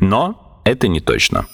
Но это не точно.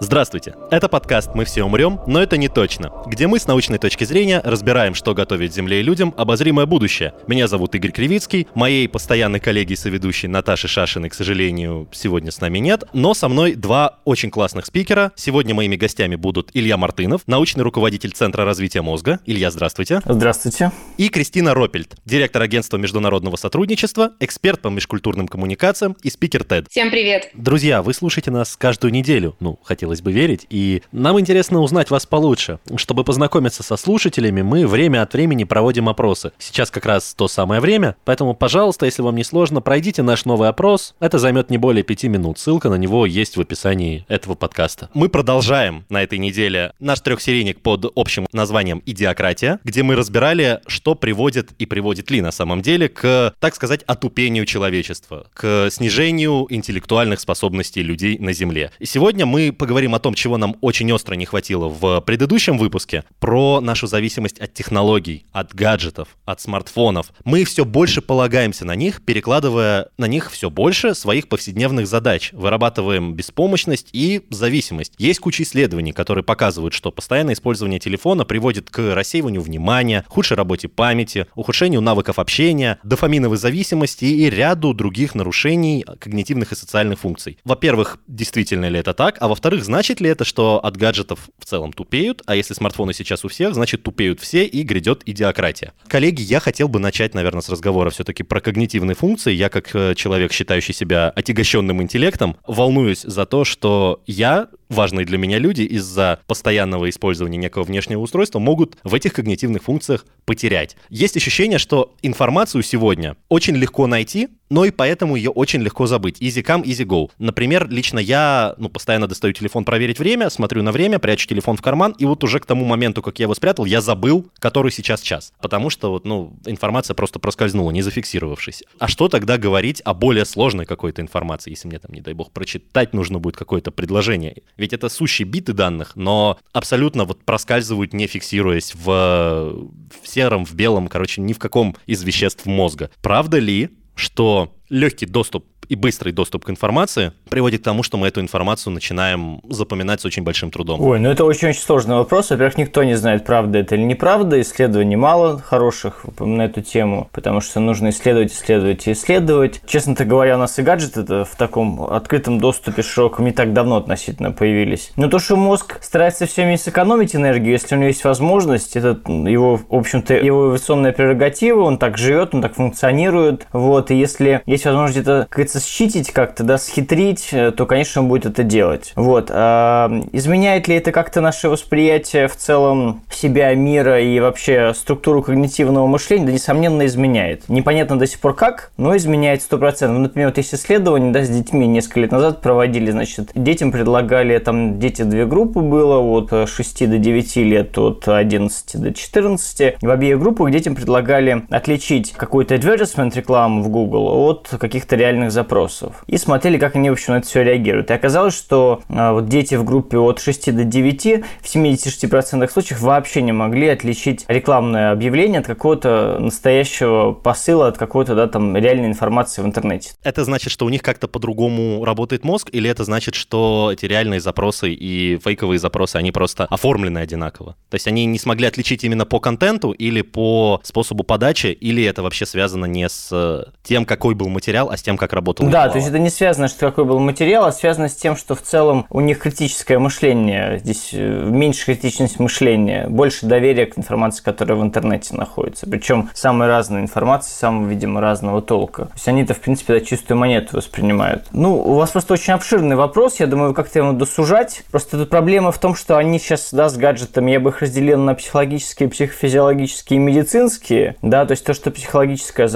Здравствуйте! Это подкаст «Мы все умрем, но это не точно», где мы с научной точки зрения разбираем, что готовит Земле и людям обозримое будущее. Меня зовут Игорь Кривицкий, моей постоянной коллеги и соведущей Наташи Шашиной, к сожалению, сегодня с нами нет, но со мной два очень классных спикера. Сегодня моими гостями будут Илья Мартынов, научный руководитель Центра развития мозга. Илья, здравствуйте. Здравствуйте. И Кристина Ропельт, директор агентства международного сотрудничества, эксперт по межкультурным коммуникациям и спикер TED. Всем привет! Друзья, вы слушаете нас каждую неделю, ну, хотелось бы верить, и нам интересно узнать вас получше. Чтобы познакомиться со слушателями, мы время от времени проводим опросы. Сейчас как раз то самое время, поэтому, пожалуйста, если вам не сложно, пройдите наш новый опрос. Это займет не более пяти минут. Ссылка на него есть в описании этого подкаста. Мы продолжаем на этой неделе наш трехсерийник под общим названием «Идиократия», где мы разбирали, что приводит и приводит ли на самом деле к, так сказать, отупению человечества, к снижению интеллектуальных способностей людей на Земле. И сегодня мы поговорим о том, чего нам очень остро не хватило в предыдущем выпуске, про нашу зависимость от технологий, от гаджетов, от смартфонов. Мы все больше полагаемся на них, перекладывая на них все больше своих повседневных задач. Вырабатываем беспомощность и зависимость. Есть куча исследований, которые показывают, что постоянное использование телефона приводит к рассеиванию внимания, худшей работе памяти, ухудшению навыков общения, дофаминовой зависимости и ряду других нарушений когнитивных и социальных функций. Во-первых, действительно ли это так, а во-вторых, значит ли это, что от гаджетов в целом тупеют, а если смартфоны сейчас у всех, значит тупеют все и грядет идиократия. Коллеги, я хотел бы начать, наверное, с разговора все-таки про когнитивные функции. Я, как э, человек, считающий себя отягощенным интеллектом, волнуюсь за то, что я важные для меня люди из-за постоянного использования некого внешнего устройства могут в этих когнитивных функциях потерять. Есть ощущение, что информацию сегодня очень легко найти, но и поэтому ее очень легко забыть. Easy come, easy go. Например, лично я ну, постоянно достаю телефон проверить время, смотрю на время, прячу телефон в карман, и вот уже к тому моменту, как я его спрятал, я забыл, который сейчас час. Потому что вот, ну, информация просто проскользнула, не зафиксировавшись. А что тогда говорить о более сложной какой-то информации, если мне там, не дай бог, прочитать нужно будет какое-то предложение? Ведь это сущие биты данных, но абсолютно вот проскальзывают, не фиксируясь в, в сером, в белом, короче, ни в каком из веществ мозга. Правда ли, что легкий доступ и быстрый доступ к информации приводит к тому, что мы эту информацию начинаем запоминать с очень большим трудом. Ой, ну это очень-очень сложный вопрос. Во-первых, никто не знает, правда это или неправда. Исследований мало хороших на эту тему, потому что нужно исследовать, исследовать и исследовать. Честно-то говоря, у нас и гаджеты в таком открытом доступе широком не так давно относительно появились. Но то, что мозг старается все время сэкономить энергию, если у него есть возможность, это его, в общем-то, его эволюционная прерогатива, он так живет, он так функционирует. Вот, и если есть возможность это, как пытается считить как-то, да, схитрить, э, то, конечно, он будет это делать. Вот. А изменяет ли это как-то наше восприятие в целом себя, мира и вообще структуру когнитивного мышления? Да, несомненно, изменяет. Непонятно до сих пор как, но изменяет 100%. Ну, например, вот есть исследования, да, с детьми несколько лет назад проводили, значит, детям предлагали, там, дети две группы было, от 6 до 9 лет, от 11 до 14. В обеих группах детям предлагали отличить какой-то advertisement рекламу в Google от каких-то реальных запросов. И смотрели, как они, в общем, на это все реагируют. И оказалось, что а, вот дети в группе от 6 до 9 в 76% случаев вообще не могли отличить рекламное объявление от какого-то настоящего посыла, от какой-то, да, там, реальной информации в интернете. Это значит, что у них как-то по-другому работает мозг, или это значит, что эти реальные запросы и фейковые запросы, они просто оформлены одинаково? То есть они не смогли отличить именно по контенту или по способу подачи, или это вообще связано не с тем, какой был материал, а с тем, как работал Да, то есть это не связано, что какой был материал, а связано с тем, что в целом у них критическое мышление, здесь э, меньше критичность мышления, больше доверия к информации, которая в интернете находится. Причем самой разной информации, самого, видимо, разного толка. То есть они-то, в принципе, да, чистую монету воспринимают. Ну, у вас просто очень обширный вопрос, я думаю, как-то ему досужать. Просто тут проблема в том, что они сейчас, да, с гаджетами, я бы их разделил на психологические, психофизиологические и медицинские, да, то есть то, что психологическое,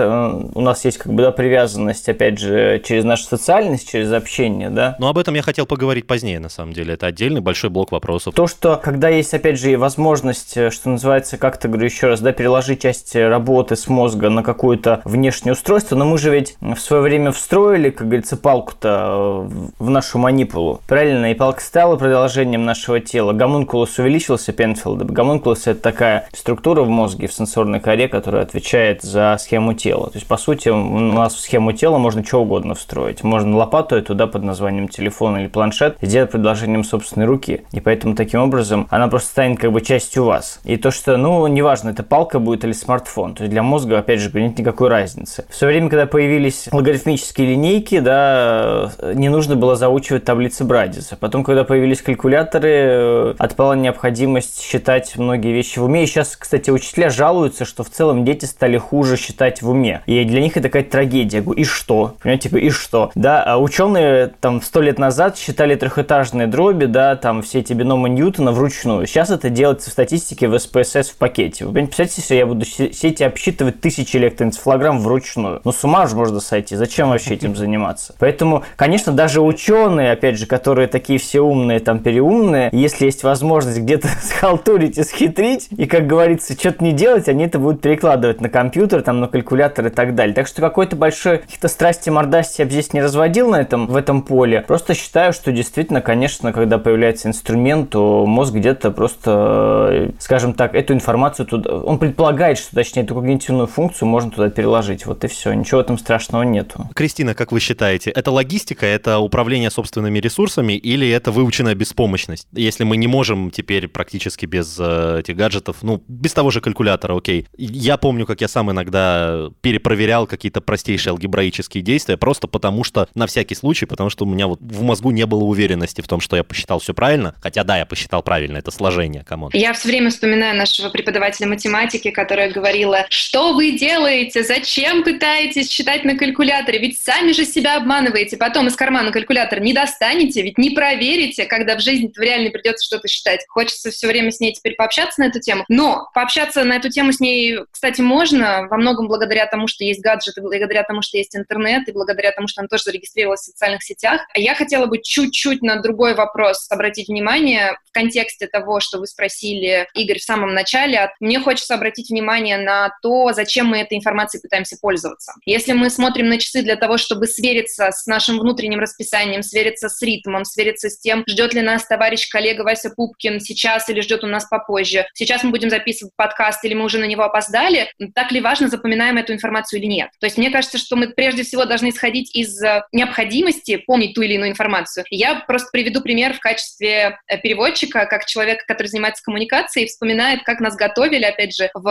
у нас есть как бы, да, привязанность, опять же, через нашу социальность, через общение, да. Но об этом я хотел поговорить позднее, на самом деле. Это отдельный большой блок вопросов. То, что когда есть, опять же, возможность, э, что называется, как-то, говорю еще раз, да, переложить часть работы с мозга на какое-то внешнее устройство, но мы же ведь в свое время встроили, как говорится, палку-то э, в нашу манипулу. Правильно? И палка стала продолжением нашего тела. Гомункулус увеличился, Пенфилда. Гомункулус – это такая структура в мозге, в сенсорной коре, которая отвечает за схему тела. То есть, по сути, у нас в схему тела можно что угодно встроить. Можно лопату эту, да, под названием телефон или планшет, сделать предложением собственной руки. И поэтому таким образом она просто станет как бы частью вас. И то, что, ну, неважно, это палка будет или смартфон. То есть для мозга, опять же, нет никакой разницы. В свое время, когда появились логарифмические линейки, да, не нужно было заучивать таблицы Брадиса. Потом, когда появились калькуляторы, э, отпала необходимость считать многие вещи в уме. И сейчас, кстати, учителя жалуются, что в целом дети стали хуже считать в уме. И для них это какая-то трагедия. Говорю, и что? Понимаете, и что? Да, а ученые там сто лет назад считали трехэтажные дроби, да, там все эти биномы Ньютона вручную. Сейчас это делается в статистике в СПСС в пакете. Вы представляете, если я буду все эти обсчитывать тысячи электроэнцефалограмм вручную? Ну, с ума же можно сойти. Зачем вообще этим заниматься? Поэтому, конечно, даже ученые, опять же, которые такие все умные, там, переумные, если есть возможность где-то схалтурить и схитрить, и, как говорится, что-то не делать, они это будут перекладывать на компьютер, там, на калькулятор и так далее. Так что какой-то большой каких-то страсти мордасти я бы здесь не разводил на этом, в этом поле. Просто считаю, что действительно, конечно, когда появляется инструмент, то мозг где-то просто, скажем так, эту информацию туда... Он предполагает, что, точнее, эту когнитивную функцию можно туда переложить. Вот и все. Ничего в этом страшного нету. Кристина, как вы считаете, это логистика, это управление собственными ресурсами или это выученная беспомощность? Если мы не можем теперь практически без э, этих гаджетов, ну, без того же калькулятора, окей. Я помню, как я сам иногда перепроверял какие-то простейшие алгебраические действия, просто потому что, на всякий случай, потому что у меня вот в мозгу не было уверенности в том, что я посчитал все правильно, хотя да, я посчитал правильно, это сложение, come on. Я все время вспоминаю нашего преподавателя математики, которая говорила, что вы делаете, зачем пытаетесь считать на калькуляторе, ведь сами же себя обманываете, потом из кармана калькулятор не достанете, ведь не проверите, когда в жизни в реальной придется что-то считать. Хочется все время с ней теперь пообщаться на эту тему, но пообщаться на эту тему с ней, кстати, можно во многом благодаря тому, что есть гаджеты, благодаря тому, что есть интернет, и благодаря тому, что она тоже зарегистрировалась в социальных сетях. А я хотела бы чуть-чуть на другой вопрос обратить внимание в контексте того, что вы спросили, Игорь, в самом начале. Мне хочется обратить внимание на то, зачем мы этой информацией пытаемся пользоваться. Если мы смотрим на часы для того, чтобы свериться с нашим внутренним расписанием, свериться с ритмом, свериться с тем, ждет ли нас товарищ коллега Вася Пупкин сейчас или ждет у нас попозже, сейчас мы будем записывать подкаст или мы уже на него опоздали, так ли важно, запоминаем эту информацию или нет. То есть мне кажется, что мы прежде всего должны исходить из э, необходимости помнить ту или иную информацию. Я просто приведу пример в качестве э, переводчика, как человека, который занимается коммуникацией, вспоминает, как нас готовили, опять же, в,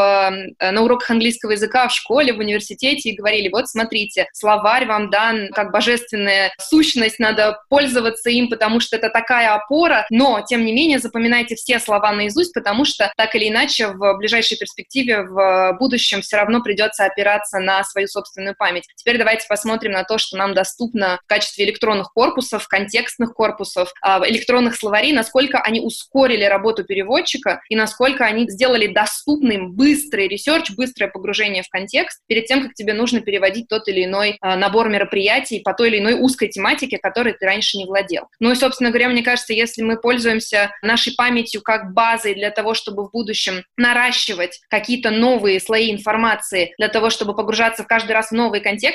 э, на уроках английского языка в школе, в университете, и говорили, вот смотрите, словарь вам дан как божественная сущность, надо пользоваться им, потому что это такая опора, но, тем не менее, запоминайте все слова наизусть, потому что так или иначе в ближайшей перспективе, в будущем все равно придется опираться на свою собственную память. Теперь давайте посмотрим на то, что нам доступно в качестве электронных корпусов, контекстных корпусов, а, электронных словарей, насколько они ускорили работу переводчика и насколько они сделали доступным быстрый research, быстрое погружение в контекст перед тем, как тебе нужно переводить тот или иной а, набор мероприятий по той или иной узкой тематике, которой ты раньше не владел. Ну и, собственно говоря, мне кажется, если мы пользуемся нашей памятью как базой для того, чтобы в будущем наращивать какие-то новые слои информации, для того, чтобы погружаться в каждый раз в новые контексты,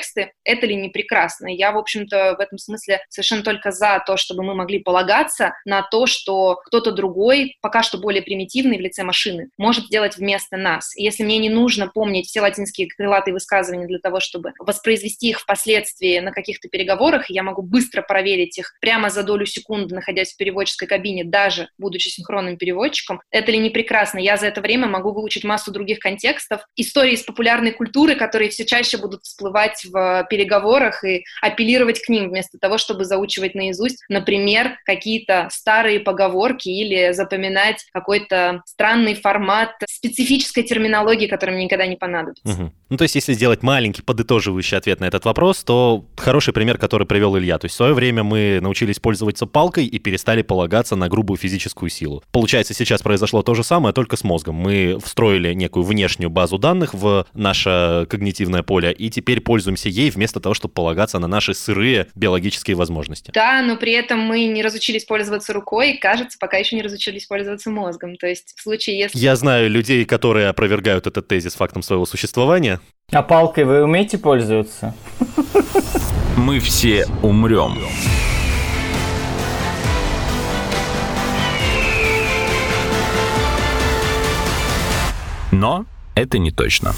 это ли не прекрасно? Я, в общем-то, в этом смысле совершенно только за то, чтобы мы могли полагаться на то, что кто-то другой, пока что более примитивный в лице машины, может сделать вместо нас. И если мне не нужно помнить все латинские крылатые высказывания для того, чтобы воспроизвести их впоследствии на каких-то переговорах, я могу быстро проверить их прямо за долю секунды, находясь в переводческой кабине, даже будучи синхронным переводчиком, это ли не прекрасно? Я за это время могу выучить массу других контекстов, истории из популярной культуры, которые все чаще будут всплывать использовать в переговорах и апеллировать к ним вместо того, чтобы заучивать наизусть, например, какие-то старые поговорки или запоминать какой-то странный формат специфической терминологии, которая мне никогда не понадобится. Угу. Ну, то есть, если сделать маленький подытоживающий ответ на этот вопрос, то хороший пример, который привел Илья. То есть, в свое время мы научились пользоваться палкой и перестали полагаться на грубую физическую силу. Получается, сейчас произошло то же самое, только с мозгом. Мы встроили некую внешнюю базу данных в наше когнитивное поле, и теперь пользуемся ей вместо того, чтобы полагаться на наши сырые биологические возможности. Да, но при этом мы не разучились пользоваться рукой, и, кажется, пока еще не разучились пользоваться мозгом. То есть в случае, если... Я знаю людей, которые опровергают этот тезис фактом своего существования. А палкой вы умеете пользоваться? Мы все умрем. Но это не точно.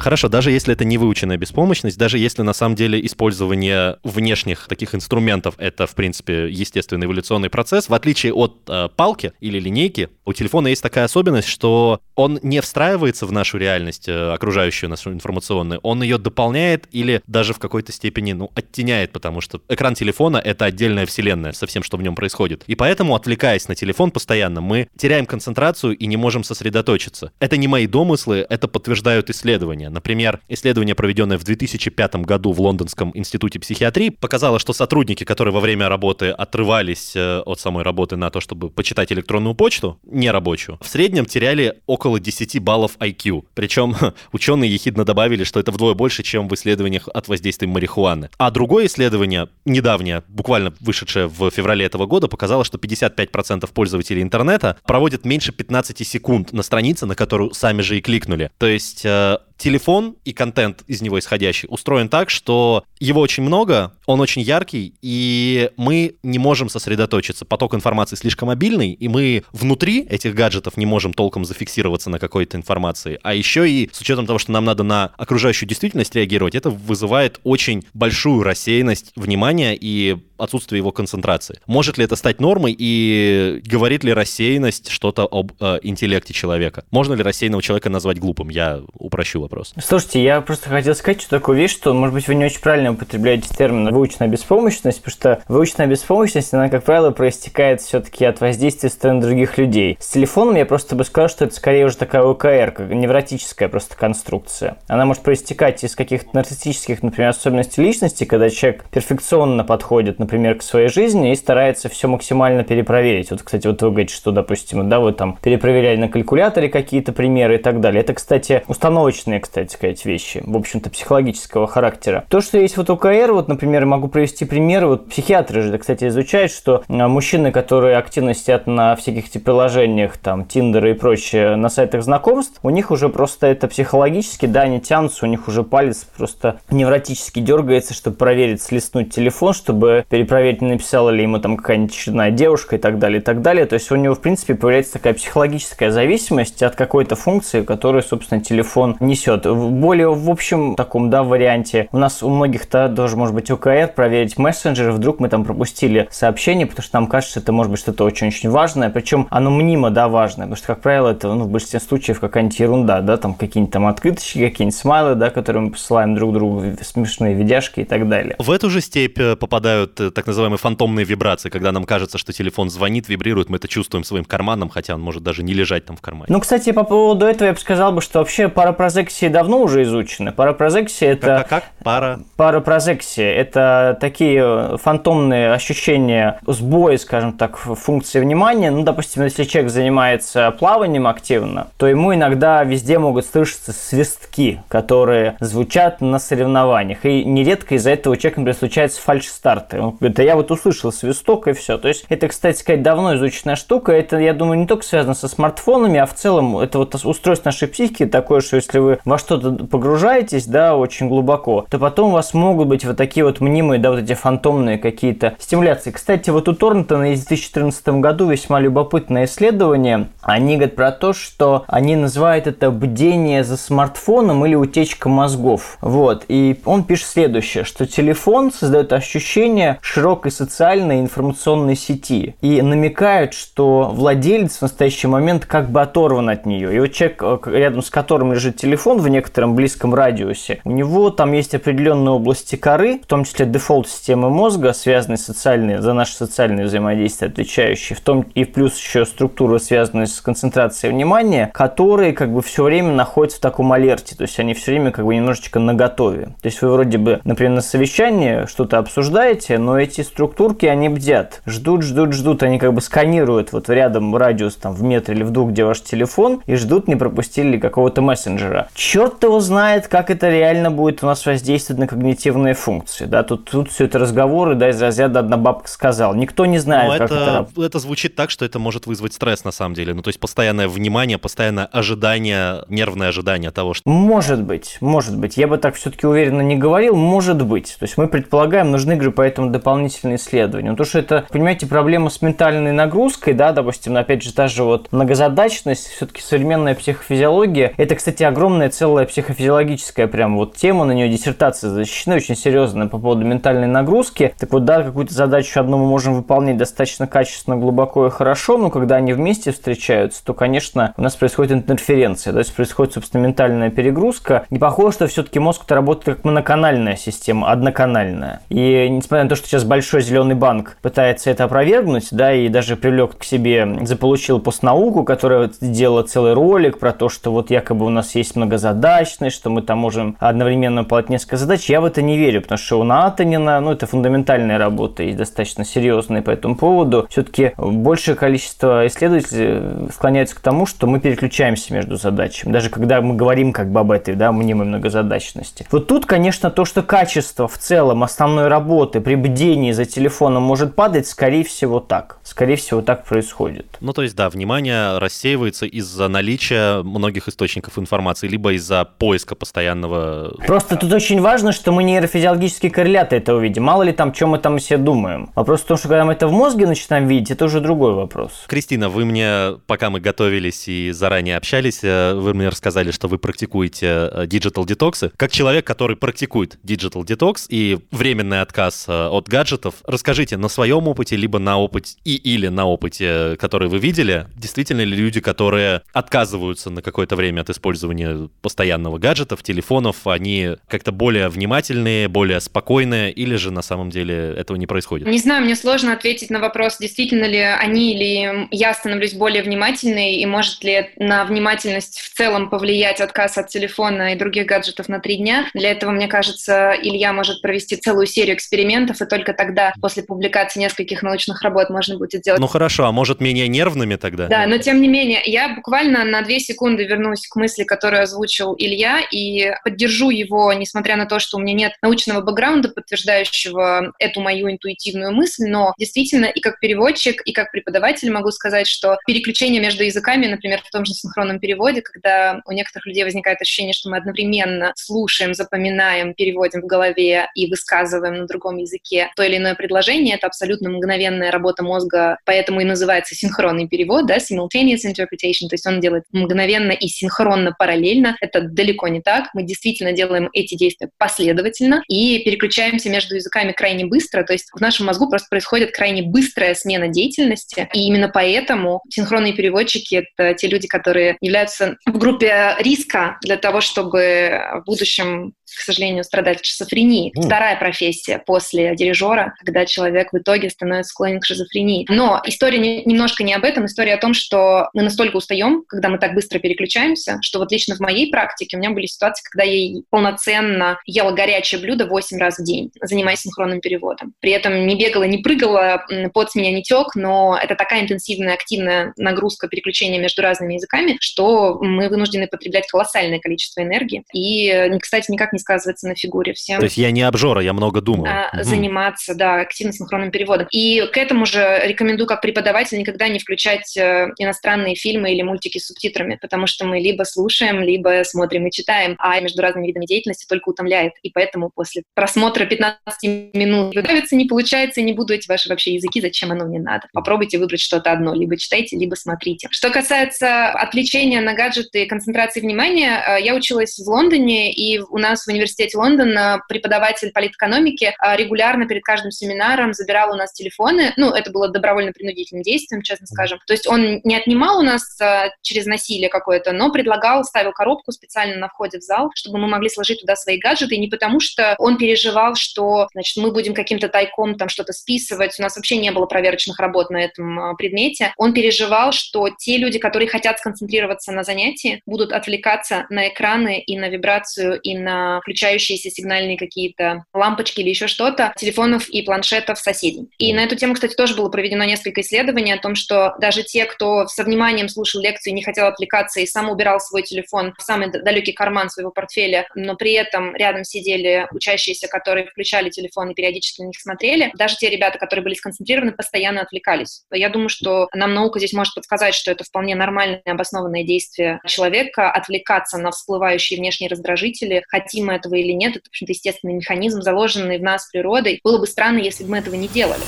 Хорошо, даже если это не выученная беспомощность, даже если на самом деле использование внешних таких инструментов это, в принципе, естественный эволюционный процесс, в отличие от э, палки или линейки, у телефона есть такая особенность, что он не встраивается в нашу реальность, э, окружающую нашу информационную, он ее дополняет или даже в какой-то степени, ну, оттеняет, потому что экран телефона — это отдельная вселенная со всем, что в нем происходит. И поэтому, отвлекаясь на телефон постоянно, мы теряем концентрацию и не можем сосредоточиться. Это не мои домыслы, это подтверждают исследования. Например, исследование, проведенное в 2005 году в Лондонском институте психиатрии, показало, что сотрудники, которые во время работы отрывались э, от самой работы на то, чтобы почитать электронную почту, нерабочую, в среднем теряли около 10 баллов IQ. Причем ученые ехидно добавили, что это вдвое больше, чем в исследованиях от воздействия марихуаны. А другое исследование, недавнее, буквально вышедшее в феврале этого года, показало, что 55% пользователей интернета проводят меньше 15 секунд на странице, на которую сами же и кликнули. То есть э, телефон и контент из него исходящий устроен так, что его очень много, он очень яркий, и мы не можем сосредоточиться. Поток информации слишком мобильный, и мы внутри этих гаджетов не можем толком зафиксироваться на какой-то информации. А еще и с учетом того, что нам надо на окружающую действительность реагировать, это вызывает очень большую рассеянность внимания и отсутствие его концентрации. Может ли это стать нормой и говорит ли рассеянность что-то об э, интеллекте человека? Можно ли рассеянного человека назвать глупым? Я упрощу вопрос. Слушайте, я просто хотел сказать, что такую вещь, что, может быть, вы не очень правильно употребляете термин выученная беспомощность, потому что выученная беспомощность, она, как правило, проистекает все-таки от воздействия стороны других людей. С телефоном я просто бы сказал, что это скорее уже такая ОКР, невротическая просто конструкция. Она может проистекать из каких-то нарциссических, например, особенностей личности, когда человек перфекционно подходит, например, к своей жизни и старается все максимально перепроверить. Вот, кстати, вот вы говорите, что, допустим, да, вы там перепроверяли на калькуляторе какие-то примеры и так далее. Это, кстати, установочные кстати сказать, вещи, в общем-то, психологического характера. То, что есть вот ОКР, вот, например, могу привести примеры, вот психиатры же, кстати, изучают, что а, мужчины, которые активно сидят на всяких этих приложениях, там, Тиндер и прочее, на сайтах знакомств, у них уже просто это психологически, да, они тянутся, у них уже палец просто невротически дергается, чтобы проверить, слеснуть телефон, чтобы перепроверить, написала ли ему там какая-нибудь очередная девушка и так далее, и так далее. То есть у него, в принципе, появляется такая психологическая зависимость от какой-то функции, которую, собственно, телефон несет. В более в общем таком, да, варианте у нас у многих-то даже может быть ОКР, проверить мессенджеры, вдруг мы там пропустили сообщение, потому что нам кажется, это может быть что-то очень-очень важное, причем оно мнимо, да, важное, потому что, как правило, это, ну, в большинстве случаев какая-нибудь ерунда, да, там какие-нибудь там открыточки, какие-нибудь смайлы, да, которые мы посылаем друг другу, смешные видяшки и так далее. В эту же степь э, попадают э, так называемые фантомные вибрации, когда нам кажется, что телефон звонит, вибрирует, мы это чувствуем своим карманом, хотя он может даже не лежать там в кармане. Ну, кстати, по поводу этого я бы сказал бы, что вообще парапрозексии давно уже изучены. Парапрозексия это... Как, как, как? Пара... Парапрозексия – это такие фантомные ощущения сбоя, скажем так, функции внимания. Ну, допустим, если человек занимается плаванием активно, то ему иногда везде могут слышаться свистки, которые звучат на соревнованиях. И нередко из-за этого у человека, например, случаются фальш-старты. Он да я вот услышал свисток и все. То есть это, кстати сказать, давно изученная штука. Это, я думаю, не только связано со смартфонами, а в целом это вот устройство нашей психики такое, что если вы во что-то погружаетесь, да, очень глубоко, то потом у вас могут быть вот такие вот мнимые, да, вот эти фантомные какие-то стимуляции. Кстати, вот у Торнтона в 2014 году весьма любопытное исследование. Они говорят про то, что они называют это бдение за смартфоном или утечка мозгов. Вот. И он пишет следующее, что телефон создает ощущение, широкой социальной информационной сети и намекают, что владелец в настоящий момент как бы оторван от нее. И вот человек, э, рядом с которым лежит телефон в некотором близком радиусе, у него там есть определенные области коры, в том числе дефолт системы мозга, связанные социальные, за наши социальные взаимодействия, отвечающие, в том и плюс еще структуры, связанные с концентрацией внимания, которые как бы все время находятся в таком алерте, то есть они все время как бы немножечко наготове. То есть вы вроде бы, например, на совещании что-то обсуждаете, но эти структурки, они бдят, ждут, ждут, ждут, они как бы сканируют вот рядом радиус там в метре или в двух, где ваш телефон, и ждут, не пропустили какого-то мессенджера. Черт его знает, как это реально будет у нас воздействовать на когнитивные функции, да, тут, тут все это разговоры, да, из разряда одна бабка сказал. Никто не знает, Но как это, это... это звучит так, что это может вызвать стресс на самом деле. Ну, то есть постоянное внимание, постоянное ожидание, нервное ожидание того, что... Может быть, может быть. Я бы так все-таки уверенно не говорил, может быть. То есть мы предполагаем, нужны, говорю, поэтому дополнительные исследования. Но то, что это, понимаете, проблема с ментальной нагрузкой, да, допустим, опять же, та же вот многозадачность, все-таки современная психофизиология, это, кстати, огромная целая психофизиологическая прям вот тема, на нее диссертация защищена очень серьезная по поводу ментальной нагрузки. Так вот, да, какую-то задачу одну мы можем выполнять достаточно качественно, глубоко и хорошо, но когда они вместе встречаются, то, конечно, у нас происходит интерференция, то есть происходит, собственно, ментальная перегрузка. Не похоже, что все-таки мозг-то работает как моноканальная система, одноканальная. И несмотря на то, что сейчас большой зеленый банк пытается это опровергнуть, да, и даже привлек к себе, заполучил постнауку, которая сделала целый ролик про то, что вот якобы у нас есть многозадачность, что мы там можем одновременно выполнять несколько задач, я в это не верю, потому что у Натанина, ну, это фундаментальная работа и достаточно серьезная по этому поводу. Все-таки большее количество исследователей склоняются к тому, что мы переключаемся между задачами, даже когда мы говорим как бы об этой, да, мнимой многозадачности. Вот тут, конечно, то, что качество в целом основной работы при бдении за телефоном может падать, скорее всего, так. Скорее всего, так происходит. Ну, то есть, да, внимание рассеивается из-за наличия многих источников информации, либо из-за поиска постоянного... Просто тут очень важно, что мы нейрофизиологические корреляты это увидим. Мало ли там, чем мы там все думаем. Вопрос в том, что когда мы это в мозге начинаем видеть, это уже другой вопрос. Кристина, вы мне, пока мы готовились и заранее общались, э, вы мне рассказали, что вы практикуете э, digital детоксы. Как человек, который практикует digital детокс и временный отказ э, от гаджетов, расскажите на своем опыте, либо на опыте и или на опыте, который вы видели, действительно ли люди, которые отказываются на какое-то время от использования постоянного гаджетов, телефонов, они как-то более внимательные, более спокойные, или же на самом деле этого не происходит? Не знаю, мне сложно ответить на вопрос, действительно ли они или я становлюсь более внимательной, и может ли на внимательность в целом повлиять отказ от телефона и других гаджетов на три дня. Для этого, мне кажется, Илья может провести целую серию экспериментов, и только тогда, после публикации нескольких научных работ, можно будет сделать... Ну хорошо, а может менее нервными тогда? Да, но тем не менее, я буквально на две секунды вернусь к мысли, которую озвучил Илья, и поддержу его, несмотря на то, что у меня нет научного бэкграунда, подтверждающего эту мою интуитивную мысль, но действительно и как переводчик, и как преподаватель могу сказать, что переключение между языками, например, в том же синхронном переводе, когда у некоторых людей возникает ощущение, что мы одновременно слушаем, запоминаем, переводим в голове и высказываем на другом языке то или иное предложение, это абсолютно мгновенная работа мозга, поэтому и называется синхронный перевод, да, simultaneous interpretation, то есть он делает мгновенно и синхронно параллельно. Это далеко не так. Мы действительно делаем эти действия последовательно и переключаемся между языками крайне быстро, то есть в нашем мозгу просто происходит крайне быстрая смена деятельности, и именно поэтому синхронные переводчики — это те люди, которые являются в группе риска для того, чтобы в будущем к сожалению, страдать от шизофрении. Mm. Вторая профессия после дирижера, когда человек в итоге становится склонен к шизофрении. Но история не, немножко не об этом, история о том, что мы настолько устаем, когда мы так быстро переключаемся, что вот лично в моей практике у меня были ситуации, когда я полноценно ела горячее блюдо 8 раз в день, занимаясь синхронным переводом. При этом не бегала, не прыгала, пот с меня не тек, но это такая интенсивная, активная нагрузка переключения между разными языками, что мы вынуждены потреблять колоссальное количество энергии. И, кстати, никак не сказывается на фигуре. Всем То есть я не обжора, я много думаю. А, угу. Заниматься, да, активно синхронным переводом. И к этому же рекомендую как преподаватель никогда не включать э, иностранные фильмы или мультики с субтитрами, потому что мы либо слушаем, либо смотрим и читаем, а между разными видами деятельности только утомляет. И поэтому после просмотра 15 минут нравится, не получается, не буду эти ваши вообще языки, зачем оно мне надо. Попробуйте выбрать что-то одно, либо читайте, либо смотрите. Что касается отвлечения на гаджеты и концентрации внимания, э, я училась в Лондоне, и у нас в университете Лондона преподаватель политэкономики а, регулярно перед каждым семинаром забирал у нас телефоны. Ну, это было добровольно-принудительным действием, честно скажем. То есть он не отнимал у нас а, через насилие какое-то, но предлагал, ставил коробку специально на входе в зал, чтобы мы могли сложить туда свои гаджеты. И не потому, что он переживал, что, значит, мы будем каким-то тайком там что-то списывать. У нас вообще не было проверочных работ на этом предмете. Он переживал, что те люди, которые хотят сконцентрироваться на занятии, будут отвлекаться на экраны и на вибрацию, и на включающиеся сигнальные какие-то лампочки или еще что-то, телефонов и планшетов соседей. И на эту тему, кстати, тоже было проведено несколько исследований о том, что даже те, кто со вниманием слушал лекцию не хотел отвлекаться и сам убирал свой телефон в самый далекий карман своего портфеля, но при этом рядом сидели учащиеся, которые включали телефон и периодически на них смотрели, даже те ребята, которые были сконцентрированы, постоянно отвлекались. Я думаю, что нам наука здесь может подсказать, что это вполне нормальное обоснованное действие человека, отвлекаться на всплывающие внешние раздражители, хотим мы этого или нет, это, в общем-то, естественный механизм, заложенный в нас природой. Было бы странно, если бы мы этого не делали.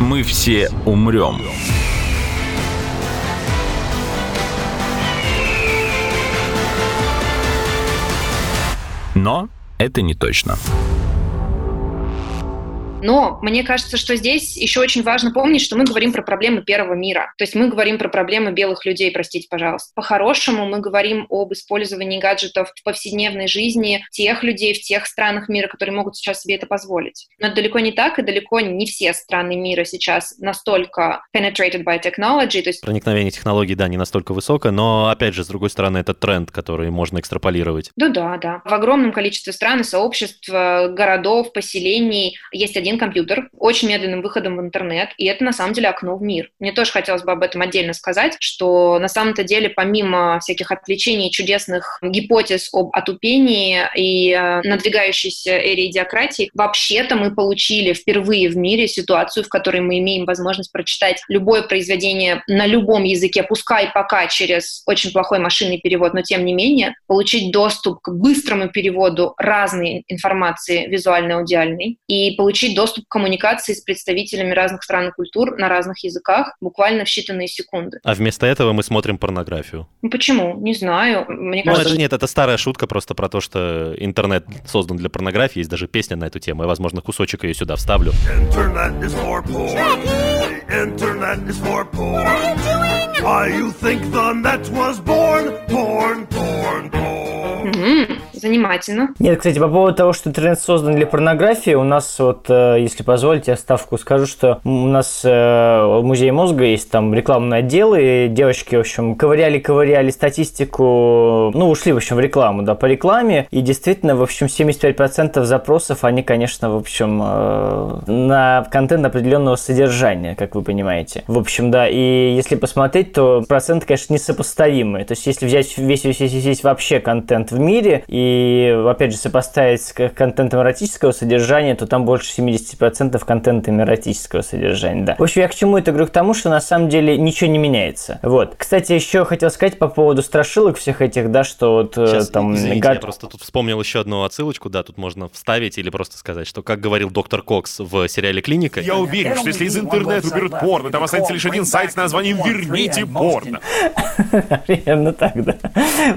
Мы все умрем. Но это не точно. Но мне кажется, что здесь еще очень важно помнить, что мы говорим про проблемы первого мира. То есть мы говорим про проблемы белых людей, простите, пожалуйста. По-хорошему мы говорим об использовании гаджетов в повседневной жизни тех людей в тех странах мира, которые могут сейчас себе это позволить. Но это далеко не так, и далеко не все страны мира сейчас настолько penetrated by technology. То есть... Проникновение технологий, да, не настолько высокое, но, опять же, с другой стороны, это тренд, который можно экстраполировать. Ну да, да. В огромном количестве стран и сообществ, городов, поселений есть один компьютер, очень медленным выходом в интернет, и это на самом деле окно в мир. Мне тоже хотелось бы об этом отдельно сказать, что на самом-то деле помимо всяких отвлечений чудесных гипотез об отупении и э, надвигающейся эре идиократии, вообще-то мы получили впервые в мире ситуацию, в которой мы имеем возможность прочитать любое произведение на любом языке, пускай пока через очень плохой машинный перевод, но тем не менее, получить доступ к быстрому переводу разной информации визуально-аудиальной и получить доступ к коммуникации с представителями разных стран и культур на разных языках буквально в считанные секунды. А вместо этого мы смотрим порнографию. Ну почему? Не знаю. Мне ну, кажется... это, нет, это старая шутка просто про то, что интернет создан для порнографии. Есть даже песня на эту тему. Я, возможно, кусочек ее сюда вставлю. Why you think the net was born, born, born, born? Mm-hmm. Занимательно. Нет, кстати, по поводу того, что интернет создан для порнографии, у нас вот, э, если позволите, я ставку скажу, что у нас э, в Музее мозга есть там рекламный отдел, и девочки, в общем, ковыряли-ковыряли статистику, ну, ушли, в общем, в рекламу, да, по рекламе, и действительно, в общем, 75% запросов, они, конечно, в общем, э, на контент определенного содержания, как вы понимаете. В общем, да, и если посмотреть, то процент, конечно, несопоставимый. То есть, если взять весь, весь, весь, весь вообще контент в мире и и, опять же, сопоставить с контентом эротического содержания, то там больше 70% контента эротического содержания, да. В общем, я к чему это говорю? К тому, что на самом деле ничего не меняется. Вот. Кстати, еще хотел сказать по поводу страшилок всех этих, да, что вот э, Сейчас, там... Извините, гад... я просто тут вспомнил еще одну отсылочку, да, тут можно вставить или просто сказать, что, как говорил доктор Кокс в сериале «Клиника», я уверен, что если из интернета уберут порно, там останется лишь один сайт с названием «Верните порно». Примерно так, да.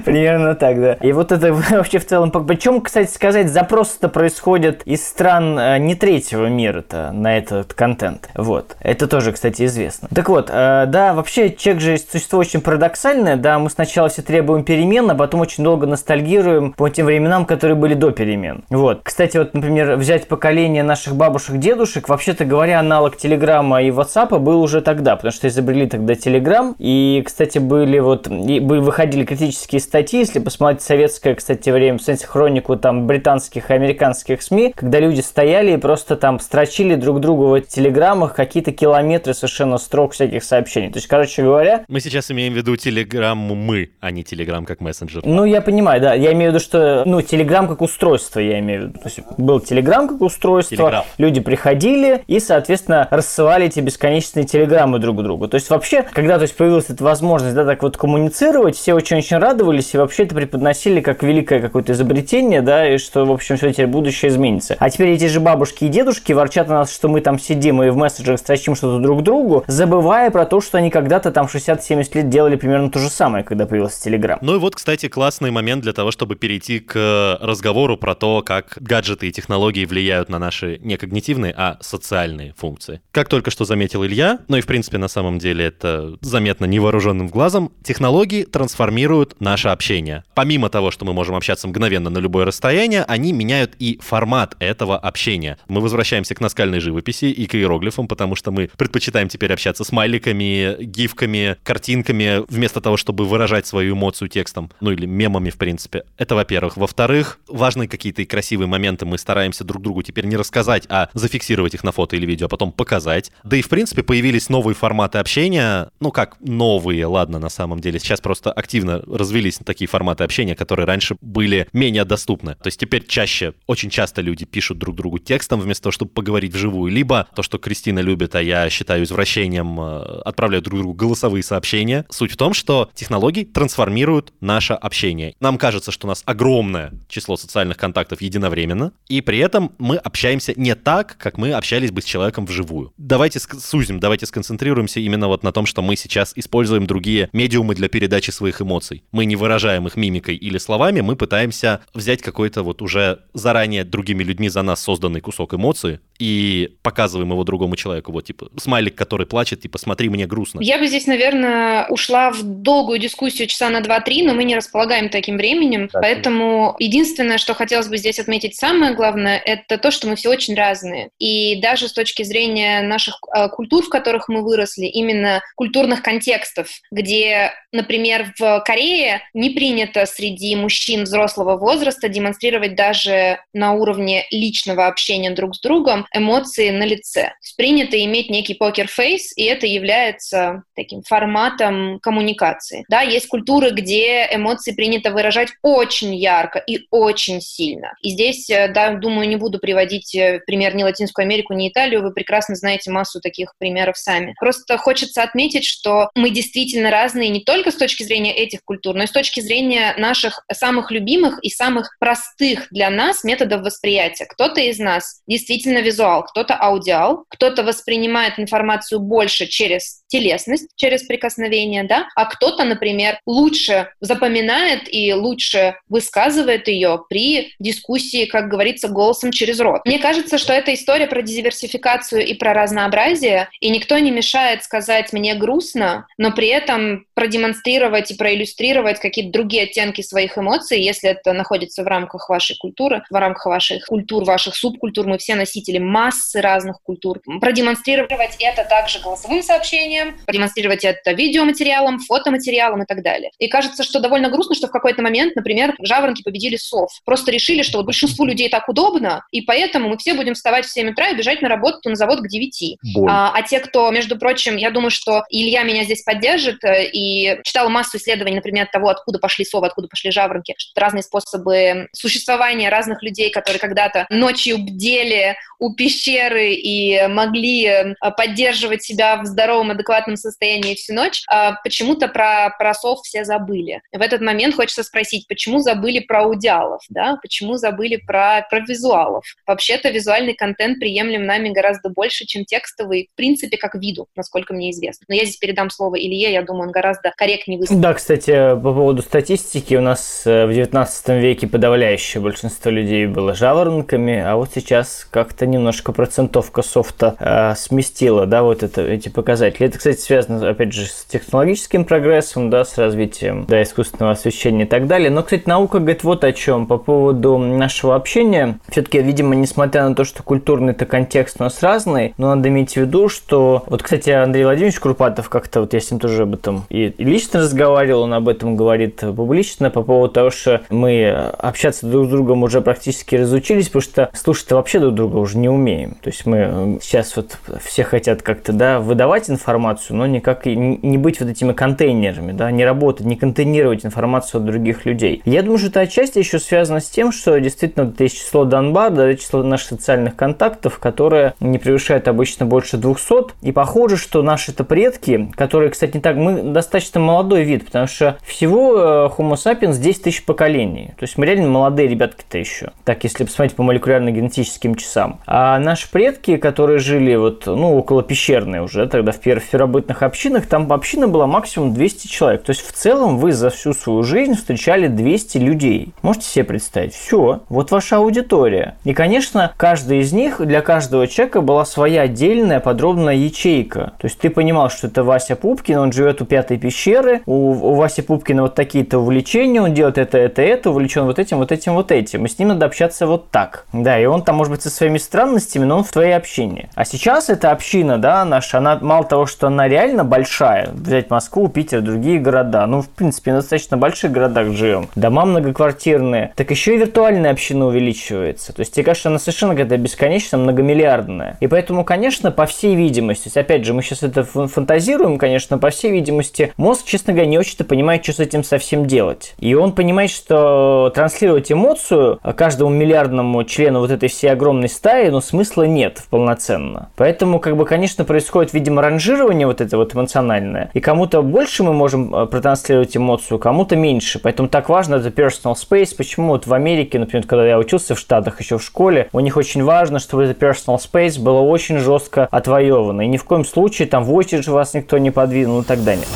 Примерно так, да. И вот это вообще в целом... Причем, кстати сказать, запросы-то происходят из стран э, не третьего мира-то на этот контент. Вот. Это тоже, кстати, известно. Так вот, э, да, вообще чек же существо очень парадоксальное. Да, мы сначала все требуем перемен, а потом очень долго ностальгируем по тем временам, которые были до перемен. Вот. Кстати, вот, например, взять поколение наших бабушек-дедушек, вообще-то говоря, аналог Телеграма и WhatsApp был уже тогда, потому что изобрели тогда Телеграм. И, кстати, были вот, и выходили критические статьи, если посмотреть советское, кстати, время, кстати, хронику там британских и американских СМИ, когда люди стояли и просто там строчили друг другу в телеграммах какие-то километры совершенно строк всяких сообщений. То есть, короче говоря... Мы сейчас имеем в виду телеграмму мы, а не телеграм как мессенджер. Ну, я понимаю, да. Я имею в виду, что, ну, телеграм как устройство, я имею в виду. То есть, был телеграм как устройство, Телеграф. люди приходили и, соответственно, рассылали эти бесконечные телеграммы друг другу. То есть, вообще, когда то есть, появилась эта возможность, да, так вот коммуницировать, все очень-очень радовались и вообще это преподносили как великое какое какое-то изобретение, да, и что, в общем, все теперь будущее изменится. А теперь эти же бабушки и дедушки ворчат на нас, что мы там сидим и в мессенджерах строчим что-то друг другу, забывая про то, что они когда-то там 60-70 лет делали примерно то же самое, когда появился Телеграм. Ну и вот, кстати, классный момент для того, чтобы перейти к разговору про то, как гаджеты и технологии влияют на наши не когнитивные, а социальные функции. Как только что заметил Илья, ну и в принципе на самом деле это заметно невооруженным глазом, технологии трансформируют наше общение. Помимо того, что мы можем общаться мгновенно на любое расстояние, они меняют и формат этого общения. Мы возвращаемся к наскальной живописи и к иероглифам, потому что мы предпочитаем теперь общаться смайликами, гифками, картинками, вместо того, чтобы выражать свою эмоцию текстом, ну или мемами, в принципе. Это во-первых. Во-вторых, важные какие-то и красивые моменты мы стараемся друг другу теперь не рассказать, а зафиксировать их на фото или видео, а потом показать. Да и, в принципе, появились новые форматы общения, ну как новые, ладно, на самом деле. Сейчас просто активно развелись такие форматы общения, которые раньше были менее доступны. То есть теперь чаще, очень часто люди пишут друг другу текстом вместо того, чтобы поговорить вживую, либо то, что Кристина любит, а я считаю извращением, э, отправляют друг другу голосовые сообщения. Суть в том, что технологии трансформируют наше общение. Нам кажется, что у нас огромное число социальных контактов единовременно, и при этом мы общаемся не так, как мы общались бы с человеком вживую. Давайте сузим, давайте сконцентрируемся именно вот на том, что мы сейчас используем другие медиумы для передачи своих эмоций. Мы не выражаем их мимикой или словами, мы пытаемся взять какой-то вот уже заранее другими людьми за нас созданный кусок эмоции и показываем его другому человеку. Вот, типа, смайлик, который плачет, типа, смотри, мне грустно. Я бы здесь, наверное, ушла в долгую дискуссию часа на 2-3, но мы не располагаем таким временем, так. поэтому единственное, что хотелось бы здесь отметить, самое главное, это то, что мы все очень разные. И даже с точки зрения наших э, культур, в которых мы выросли, именно культурных контекстов, где, например, в Корее не принято среди мужчин взрослого возраста демонстрировать даже на уровне личного общения друг с другом эмоции на лице. Принято иметь некий покер-фейс, и это является таким форматом коммуникации. Да, есть культуры, где эмоции принято выражать очень ярко и очень сильно. И здесь, э, да, думаю, не буду приводить э, пример ни Латинскую Америку, ни Италию, вы прекрасно знаете массу таких примеров сами. Просто хочется отметить, что мы действительно разные не только с точки зрения этих культур, но и с точки зрения наших самых любимых и самых простых для нас методов восприятия. Кто-то из нас действительно визуал, кто-то аудиал, кто-то воспринимает информацию больше через телесность, через прикосновение, да, а кто-то, например, лучше запоминает и лучше высказывает ее при дискуссии, как говорится, голосом через рот. Мне кажется, что это история про диверсификацию и про разнообразие, и никто не мешает сказать «мне грустно», но при этом продемонстрировать и проиллюстрировать какие-то другие оттенки своих эмоций, если это находится в рамках вашей культуры, в рамках ваших культур, ваших субкультур. Мы все носители массы разных культур. Продемонстрировать это также голосовым сообщением, продемонстрировать это видеоматериалом, фотоматериалом и так далее. И кажется, что довольно грустно, что в какой-то момент, например, жаворонки победили сов. Просто решили, что вот большинству людей так удобно, и поэтому мы все будем вставать в 7 утра и бежать на работу на завод к 9. А, а те, кто, между прочим, я думаю, что Илья меня здесь поддержит, э, и читала массу исследований, например, того, откуда пошли совы, откуда пошли жаворонки, что разные способы существования разных людей, которые когда-то ночью бдели у пещеры и могли э, поддерживать себя в здоровом, адекватном состоянии всю ночь, а почему-то про, про сов все забыли. В этот момент хочется спросить, почему забыли про аудиалов, да? почему забыли про, про визуалов? Вообще-то визуальный контент приемлем нами гораздо больше, чем текстовый, в принципе, как виду, насколько мне известно. Но я здесь передам слово Илье, я думаю, он гораздо корректнее выступит. Да, кстати, по поводу статистики, у нас э, в 19 веке подавляющее большинство людей было жаворонками, а вот сейчас как-то немножко процентовка софта э, сместила, да, вот это, эти показатели. Это, кстати, связано, опять же, с технологическим прогрессом, да, с развитием, да, искусственного освещения и так далее. Но, кстати, наука говорит вот о чем. По поводу нашего общения, все-таки, видимо, несмотря на то, что культурный-то контекст у нас разный, но надо иметь в виду, что... Вот, кстати, Андрей Владимирович Крупатов как-то, вот я с ним тоже об этом и лично разговаривал, он об этом говорит публично, по поводу того, что мы общаться друг с другом уже практически разучились, потому что слушать-то вообще друг друга уже не умеем. То есть мы э, сейчас вот все хотят как-то, да, выдавать информацию, но никак и не быть вот этими контейнерами, да, не работать, не контейнировать информацию от других людей. Я думаю, что это отчасти еще связано с тем, что действительно вот есть число Донбар, да, число наших социальных контактов, которое не превышает обычно больше 200. И похоже, что наши-то предки, которые, кстати, не так, мы достаточно молодой вид, потому что всего э, Homo sapiens 10 тысяч поколений. То есть мы реально молодые ребятки-то еще. Так, если посмотреть по молекулярно-генетическим часам. А наши предки, которые жили вот, ну, около пещерной уже, тогда в первобытных общинах, там община была максимум 200 человек. То есть в целом вы за всю свою жизнь встречали 200 людей. Можете себе представить? Все, вот ваша аудитория. И, конечно, каждый из них, для каждого человека была своя отдельная подробная ячейка. То есть ты понимал, что это Вася Пупкин, он живет у пятой пещеры, у, у Васи Пупкина вот такие-то увлечения, он делает это, это, это, увлечен вот этим, вот этим, вот этим. И с ним надо общаться вот так. Да, и он там, может быть, со своими странностями, но он в твоей общине. А сейчас эта община, да, наша, она мало того, что она реально большая, взять Москву, Питер, другие города, ну, в принципе, достаточно больших городах живем, дома многоквартирные, так еще и виртуальная община увеличивается. То есть, тебе кажется, она совершенно какая-то бесконечно многомиллиардная. И поэтому, конечно, по всей видимости, опять же, мы сейчас это фантазируем, конечно, по всей видимости, мозг, честно говоря, не очень-то понимает, что с этим совсем делать. И он понимает, что транслировать эмоцию каждому миллиардному члену вот этой всей огромной стаи, ну, смысла нет полноценно. Поэтому, как бы, конечно, происходит, видимо, ранжирование вот это вот эмоциональное. И кому-то больше мы можем э, протранслировать эмоцию, кому-то меньше. Поэтому так важно это personal space. Почему вот в Америке, например, когда я учился в Штатах еще в школе, у них очень важно, чтобы это personal space было очень жестко отвоевано. И ни в коем случае там в очередь вас никто не подвинул и так далее.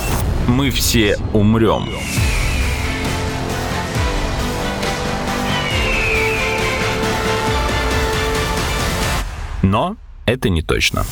Мы все умрем. Но это не точно.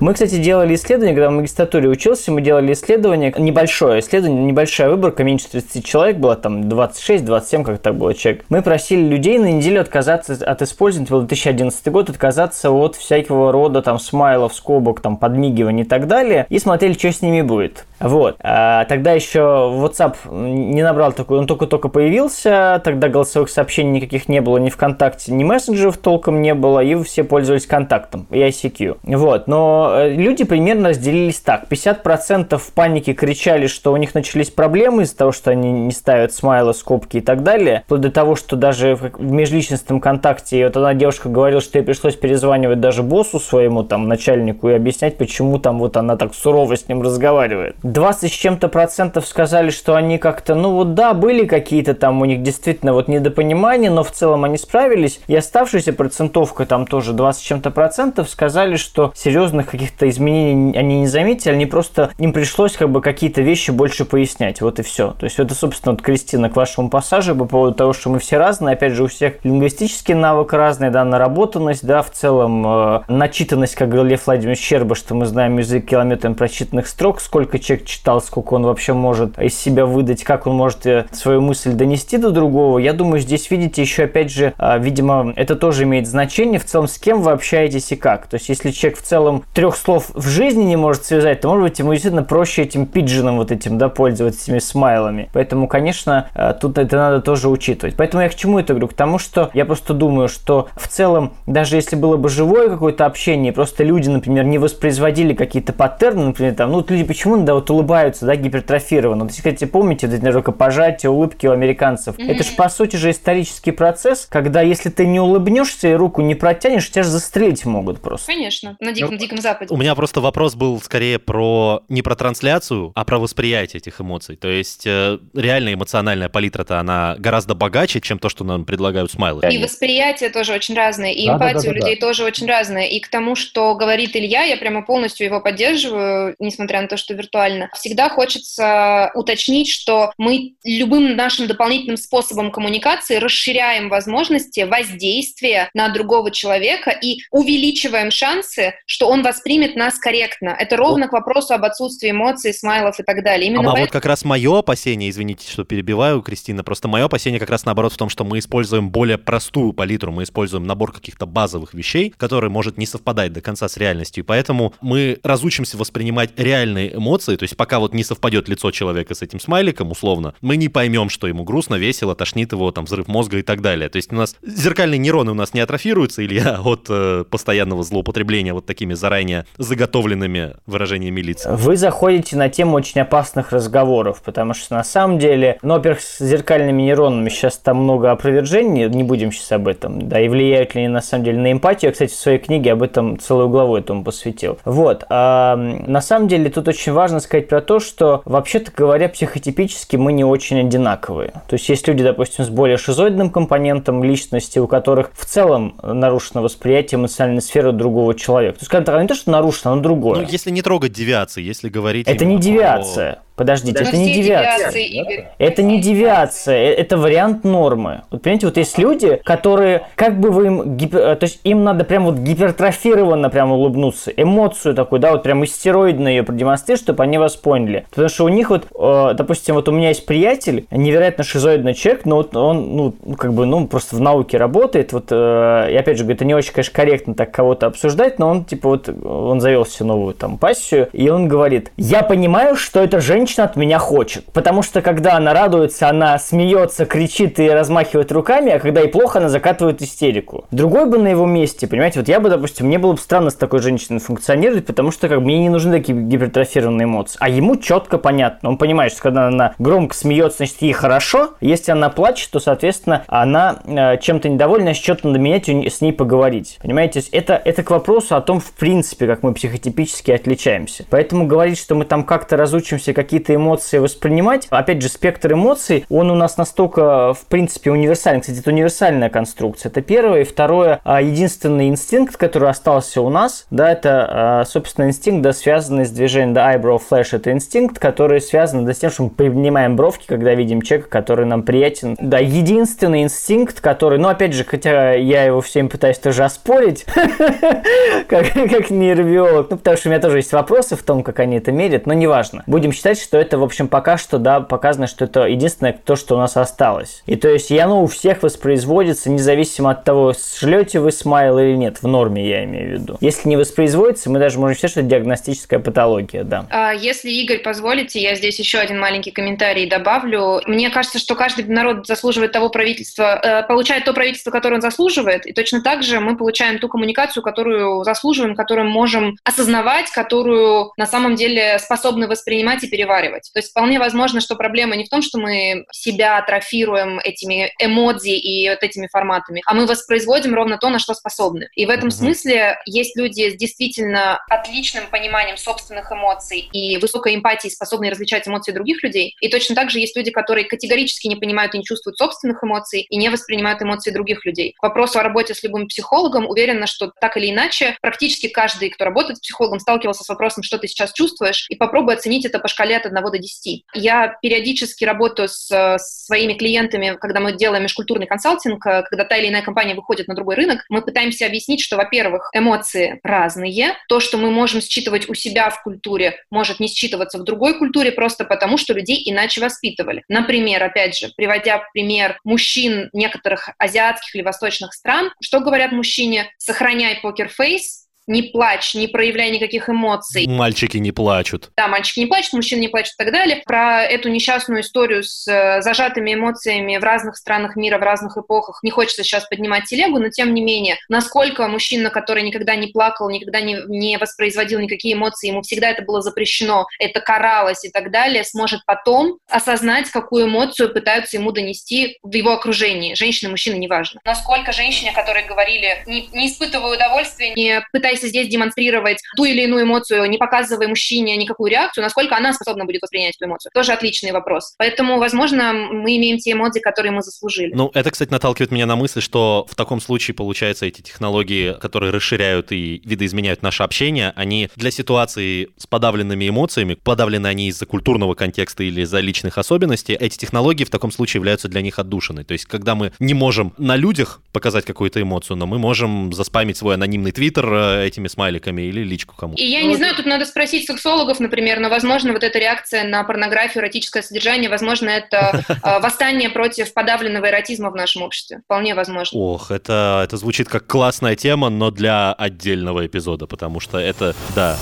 Мы, кстати, делали исследование, когда в магистратуре учился, мы делали исследование, небольшое исследование, небольшая выборка, меньше 30 человек было, там 26-27, как так было человек. Мы просили людей на неделю отказаться от использования, это был 2011 год, отказаться от всякого рода там смайлов, скобок, там подмигиваний и так далее, и смотрели, что с ними будет. Вот. А тогда еще WhatsApp не набрал такой, он только-только появился, тогда голосовых сообщений никаких не было ни ВКонтакте, ни мессенджеров толком не было, и все пользовались контактом и ICQ. Вот. Но Э, люди примерно разделились так. 50% в панике кричали, что у них начались проблемы из-за того, что они не ставят смайлы, скобки и так далее. Вплоть до того, что даже в межличностном контакте, вот одна девушка говорила, что ей пришлось перезванивать даже боссу своему там начальнику и объяснять, почему там вот она так сурово с ним разговаривает. 20 с чем-то процентов сказали, что они как-то, ну вот да, были какие-то там у них действительно вот недопонимания, но в целом они справились. И оставшаяся процентовка там тоже 20 с чем-то процентов сказали, что серьезных каких-то изменений они не заметили, они просто, им пришлось как бы какие-то вещи больше пояснять, вот и все. То есть это, собственно, вот, Кристина, к вашему пассажу по поводу того, что мы все разные, опять же, у всех лингвистический навык разный, да, наработанность, да, в целом э, начитанность, как говорил Лев Владимирович Щерба, что мы знаем язык километрами прочитанных строк, сколько человек читал, сколько он вообще может из себя выдать, как он может э, свою мысль донести до другого. Я думаю, здесь, видите, еще, опять же, э, видимо, это тоже имеет значение в целом, с кем вы общаетесь и как. То есть, если человек в целом трех трех слов в жизни не может связать, то, может быть, ему действительно проще этим пиджином вот этим, да, пользоваться этими смайлами. Поэтому, конечно, э, тут это надо тоже учитывать. Поэтому я к чему это говорю? К тому, что я просто думаю, что в целом, даже если было бы живое какое-то общение, просто люди, например, не воспроизводили какие-то паттерны, например, там, ну, вот люди почему, да, вот улыбаются, да, гипертрофированно. Вот, кстати, помните, вот эти рукопожатия, улыбки у американцев, mm-hmm. это же, по сути же, исторический процесс, когда если ты не улыбнешься и руку не протянешь, тебя же застрелить могут просто. Конечно, на Диком, ну, Диком Западе. У меня просто вопрос был скорее про не про трансляцию, а про восприятие этих эмоций. То есть э, реально эмоциональная палитра-то она гораздо богаче, чем то, что нам предлагают смайлы. И восприятие тоже очень разное, и да, эмпатия да, да, у людей да. тоже очень разная. И к тому, что говорит Илья, я прямо полностью его поддерживаю, несмотря на то, что виртуально. Всегда хочется уточнить, что мы любым нашим дополнительным способом коммуникации расширяем возможности воздействия на другого человека и увеличиваем шансы, что он воспримет воспримет нас корректно. Это ровно к вопросу об отсутствии эмоций, смайлов и так далее. Именно а поэтому... вот как раз мое опасение, извините, что перебиваю, Кристина, просто мое опасение как раз наоборот в том, что мы используем более простую палитру, мы используем набор каких-то базовых вещей, который может не совпадать до конца с реальностью, и поэтому мы разучимся воспринимать реальные эмоции, то есть пока вот не совпадет лицо человека с этим смайликом, условно, мы не поймем, что ему грустно, весело, тошнит его, там, взрыв мозга и так далее. То есть у нас зеркальные нейроны у нас не атрофируются, или от э, постоянного злоупотребления вот такими заранее заготовленными выражениями лиц. Вы заходите на тему очень опасных разговоров, потому что на самом деле, ну, во-первых, с зеркальными нейронами сейчас там много опровержений, не будем сейчас об этом, да, и влияют ли они на самом деле на эмпатию. Я, кстати, в своей книге об этом целую главу этому посвятил. Вот. А, на самом деле тут очень важно сказать про то, что, вообще-то говоря, психотипически мы не очень одинаковые. То есть есть люди, допустим, с более шизоидным компонентом личности, у которых в целом нарушено восприятие эмоциональной сферы другого человека. То есть, скажем так, не то, что нарушено, но другое. Ну, если не трогать девиации, если говорить... Это не девиация. Подождите, Но это не девиация. девиации, Игорь. Это не девиация, это вариант нормы. Вот понимаете, вот есть люди, которые, как бы вы им, гипер- э, то есть им надо прям вот гипертрофированно прям улыбнуться, эмоцию такую, да, вот прям истероидно ее продемонстрировать, чтобы они вас поняли. Потому что у них вот, э, допустим, вот у меня есть приятель, невероятно шизоидный человек, но вот он, ну, как бы, ну, просто в науке работает, вот, э, и опять же, это не очень, конечно, корректно так кого-то обсуждать, но он, типа, вот, он завел себе новую там пассию, и он говорит, я понимаю, что эта женщина от меня хочет, потому что когда она радуется, она смеется, кричит и размахивает руками, а когда ей плохо, она закатывает истерику. Другой бы на его месте, понимаете, вот я бы, допустим, мне было бы странно с такой женщиной функционировать, потому что как бы мне не нужны такие гипертрофированные эмоции, а ему четко понятно, он понимает, что когда она громко смеется, значит ей хорошо, если она плачет, то, соответственно, она э, чем-то недовольна, значит, что-то надо менять, с ней поговорить. Понимаете, это, это к вопросу о том, в принципе, как мы психотипически отличаемся. Поэтому говорить, что мы там как-то разучимся какие-то эмоции воспринимать, опять же, спектр эмоций, он у нас настолько, в принципе, универсальный. Кстати, это универсальная конструкция. Это первое. И второе, а, единственный инстинкт, который остался у нас, да, это, а, собственно, инстинкт, да, связанный с движением, да, eyebrow flash, это инстинкт, который связан, да, с тем, что мы поднимаем бровки, когда видим человека, который нам приятен. Да, единственный инстинкт, который, ну, опять же, хотя я его всем пытаюсь тоже оспорить, как, нейробиолог, ну, потому что у меня тоже есть вопросы в том, как они это мерят, но неважно. Будем считать, что это, в общем, пока что, да, показано, что это единственное то, что у нас осталось. И то есть, и оно у всех воспроизводится, независимо от того, шлете вы смайл или нет, в норме я имею в виду. Если не воспроизводится, мы даже можем считать, что это диагностическая патология, да. А, Если, Игорь, позволите, я здесь еще один маленький комментарий добавлю. Мне кажется, что каждый народ заслуживает того правительства, э, получает то правительство, которое он заслуживает, и точно так же мы получаем ту коммуникацию, которую заслуживаем, которую можем осознавать, которую на самом деле способны воспринимать и переваривать. То есть вполне возможно, что проблема не в том, что мы себя атрофируем этими эмодзи и вот этими форматами, а мы воспроизводим ровно то, на что способны. И в этом смысле есть люди с действительно отличным пониманием собственных эмоций и высокой эмпатией, способные различать эмоции других людей. И точно так же есть люди, которые категорически не понимают и не чувствуют собственных эмоций и не воспринимают эмоции других людей. К вопросу о работе с любым психологом уверена, что так или иначе практически каждый, кто работает с психологом, сталкивался с вопросом, что ты сейчас чувствуешь, и попробуй оценить это по шкале от 1 до 10. Я периодически работаю с э, своими клиентами, когда мы делаем межкультурный консалтинг, э, когда та или иная компания выходит на другой рынок, мы пытаемся объяснить, что, во-первых, эмоции разные. То, что мы можем считывать у себя в культуре, может не считываться в другой культуре просто потому, что людей иначе воспитывали. Например, опять же, приводя пример мужчин некоторых азиатских или восточных стран, что говорят мужчине? Сохраняй покерфейс, не плачь, не проявляй никаких эмоций. Мальчики не плачут. Да, мальчики не плачут, мужчины не плачут и так далее. Про эту несчастную историю с э, зажатыми эмоциями в разных странах мира, в разных эпохах не хочется сейчас поднимать телегу, но тем не менее, насколько мужчина, который никогда не плакал, никогда не, не воспроизводил никакие эмоции, ему всегда это было запрещено, это каралось и так далее, сможет потом осознать, какую эмоцию пытаются ему донести в его окружении. Женщины, мужчины, неважно. Насколько женщине, которые говорили, не, не испытывая удовольствия, не пытаясь здесь демонстрировать ту или иную эмоцию, не показывая мужчине никакую реакцию, насколько она способна будет воспринять эту эмоцию. Тоже отличный вопрос. Поэтому, возможно, мы имеем те эмоции, которые мы заслужили. Ну, это, кстати, наталкивает меня на мысль, что в таком случае, получается, эти технологии, которые расширяют и видоизменяют наше общение, они для ситуации с подавленными эмоциями, подавлены они из-за культурного контекста или из-за личных особенностей, эти технологии в таком случае являются для них отдушиной. То есть, когда мы не можем на людях показать какую-то эмоцию, но мы можем заспамить свой анонимный твиттер э, этими смайликами или личку кому-то. И я не ну, знаю, тут надо спросить сексологов, например, но, возможно, вот эта реакция на порнографию, эротическое содержание, возможно, это а, восстание против подавленного эротизма в нашем обществе. Вполне возможно. Ох, это, это звучит как классная тема, но для отдельного эпизода, потому что это, да.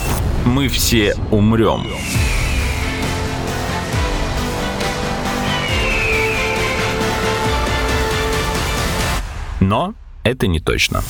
Мы все умрем. Но это не точно.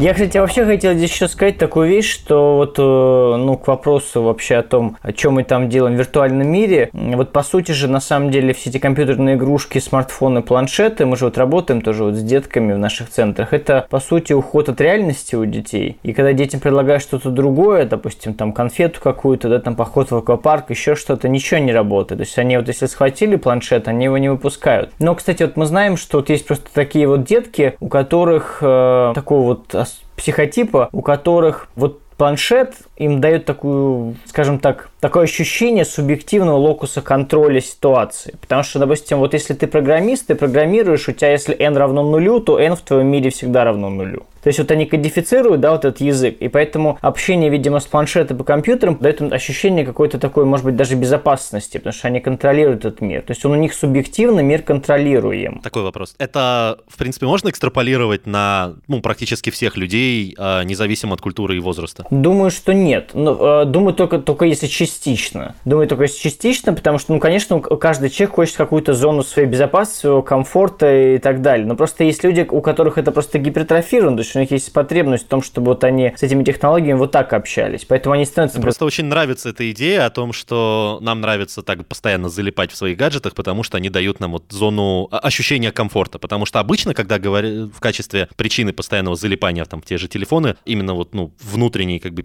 Я, кстати, вообще хотел здесь еще сказать такую вещь, что вот, э, ну, к вопросу вообще о том, о чем мы там делаем в виртуальном мире, вот по сути же, на самом деле, все эти компьютерные игрушки, смартфоны, планшеты, мы же вот работаем тоже вот с детками в наших центрах, это, по сути, уход от реальности у детей. И когда детям предлагают что-то другое, допустим, там, конфету какую-то, да, там, поход в аквапарк, еще что-то, ничего не работает. То есть они вот, если схватили планшет, они его не выпускают. Но, кстати, вот мы знаем, что вот есть просто такие вот детки, у которых э, такого вот психотипа, у которых вот планшет им дает такую, скажем так, такое ощущение субъективного локуса контроля ситуации. Потому что, допустим, вот если ты программист, ты программируешь, у тебя если n равно нулю, то n в твоем мире всегда равно нулю. То есть вот они кодифицируют, да, вот этот язык, и поэтому общение, видимо, с планшетом по компьютерам дает им ощущение какой-то такой, может быть, даже безопасности, потому что они контролируют этот мир. То есть он у них субъективно, мир контролируем. Такой вопрос. Это, в принципе, можно экстраполировать на ну, практически всех людей, а, независимо от культуры и возраста? Думаю, что нет. Но, э, думаю, только, только если частично. Думаю, только если частично, потому что, ну, конечно, каждый человек хочет какую-то зону своей безопасности, своего комфорта и так далее. Но просто есть люди, у которых это просто гипертрофировано, то есть у них есть потребность в том, чтобы вот они с этими технологиями вот так общались. Поэтому они становятся... Мне просто очень нравится эта идея о том, что нам нравится так постоянно залипать в своих гаджетах, потому что они дают нам вот зону а, ощущения комфорта. Потому что обычно, когда говорят в качестве причины постоянного залипания там, в те же телефоны, именно вот ну, внутренней как бы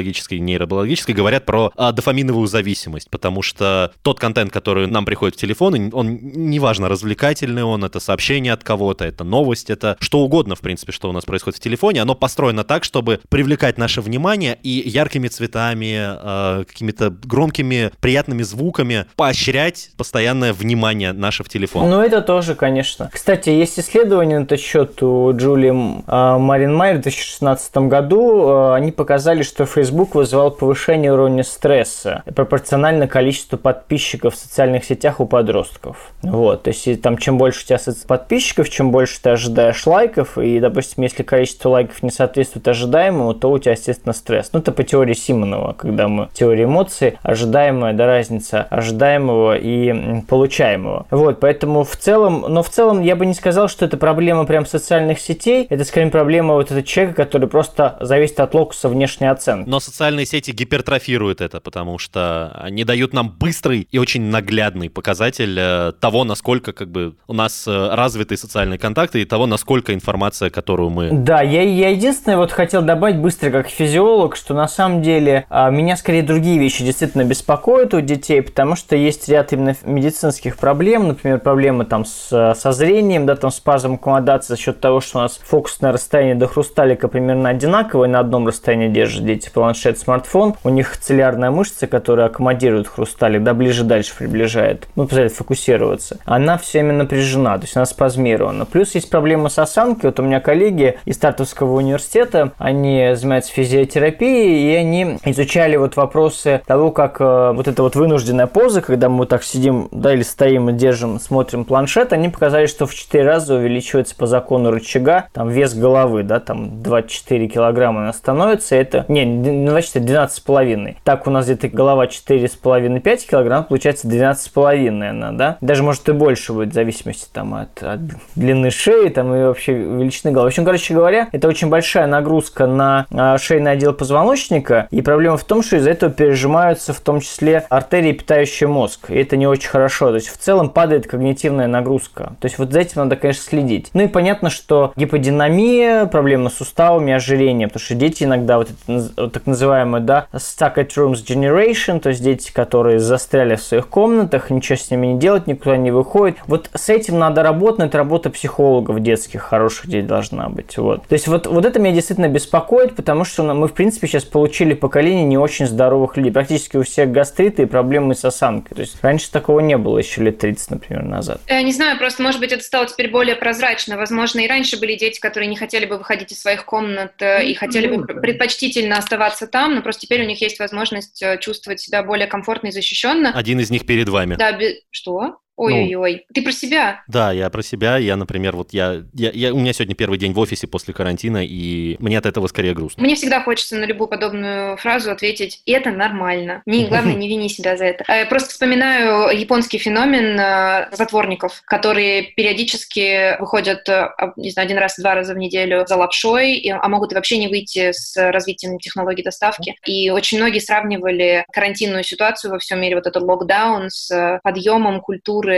психоневрологической, нейробиологической, говорят про а, дофаминовую зависимость, потому что тот контент, который нам приходит в телефон, он неважно, развлекательный он, это сообщение от кого-то, это новость, это что угодно, в принципе, что у нас происходит в телефоне, оно построено так, чтобы привлекать наше внимание и яркими цветами, э, какими-то громкими, приятными звуками поощрять постоянное внимание наше в телефон. Ну, это тоже, конечно. Кстати, есть исследование на этот счет у Джули э, Марин Майер в 2016 году. Э, они показали, что Facebook вызывал повышение уровня стресса пропорционально количеству подписчиков в социальных сетях у подростков. Вот, то есть там чем больше у тебя подписчиков, чем больше ты ожидаешь лайков, и, допустим, если количество лайков не соответствует ожидаемому, то у тебя, естественно, стресс. Ну, это по теории Симонова, когда мы теория эмоций, ожидаемая, да, разница ожидаемого и получаемого. Вот, поэтому в целом, но в целом я бы не сказал, что это проблема прям социальных сетей, это скорее проблема вот этого человека, который просто зависит от локуса внешней оценки. Но социальные сети гипертрофируют это, потому что они дают нам быстрый и очень наглядный показатель э, того, насколько как бы у нас э, развиты социальные контакты и того, насколько информация, которую мы да, я, я единственное вот хотел добавить быстро как физиолог, что на самом деле а, меня скорее другие вещи действительно беспокоят у детей, потому что есть ряд именно медицинских проблем, например, проблемы там с, со зрением, да, там спазм аккомодации за счет того, что у нас фокусное расстояние до хрусталика примерно одинаковое, на одном расстоянии держат дети планшет, смартфон, у них целлярная мышца, которая аккомодирует хрусталик, да, ближе-дальше приближает, ну, позволяет фокусироваться, она все время напряжена, то есть она спазмирована. Плюс есть проблема с осанкой, вот у меня коллеги из Стартовского университета. Они занимаются физиотерапией, и они изучали вот вопросы того, как э, вот эта вот вынужденная поза, когда мы так сидим, да, или стоим и держим, смотрим планшет, они показали, что в 4 раза увеличивается по закону рычага там вес головы, да, там 24 килограмма она становится, это, не, не 24, 12,5. Так у нас где-то голова 4,5-5 килограмм, получается 12,5 она, да, даже может и больше будет в зависимости там от, от длины шеи, там и вообще величины головы. В общем, короче говоря, это очень большая нагрузка на а, шейный отдел позвоночника, и проблема в том, что из-за этого пережимаются в том числе артерии, питающие мозг, и это не очень хорошо. То есть в целом падает когнитивная нагрузка. То есть вот за этим надо, конечно, следить. Ну и понятно, что гиподинамия, проблемы с суставами, ожирение, потому что дети иногда вот это вот так называемый, да, stuck at rooms generation, то есть дети, которые застряли в своих комнатах, ничего с ними не делать, никуда не выходят. Вот с этим надо работать, но это работа психологов детских, хороших детей должна быть. Вот. То есть вот, вот это меня действительно беспокоит, потому что мы, в принципе, сейчас получили поколение не очень здоровых людей. Практически у всех гастриты и проблемы с осанкой. То есть раньше такого не было еще лет 30, например, назад. Я не знаю, просто, может быть, это стало теперь более прозрачно. Возможно, и раньше были дети, которые не хотели бы выходить из своих комнат э, и хотели бы предпочтительно оставаться там, но просто теперь у них есть возможность э, чувствовать себя более комфортно и защищенно. Один из них перед вами. Да, что? Ой-ой-ой. Ты про себя? Да, я про себя. Я, например, вот я, я, я... У меня сегодня первый день в офисе после карантина, и мне от этого скорее грустно. Мне всегда хочется на любую подобную фразу ответить «это нормально». Не, главное, не вини себя за это. Я просто вспоминаю японский феномен э, затворников, которые периодически выходят, э, не знаю, один раз, два раза в неделю за лапшой, а могут и вообще не выйти с развитием технологий доставки. И очень многие сравнивали карантинную ситуацию во всем мире, вот этот локдаун с э, подъемом культуры,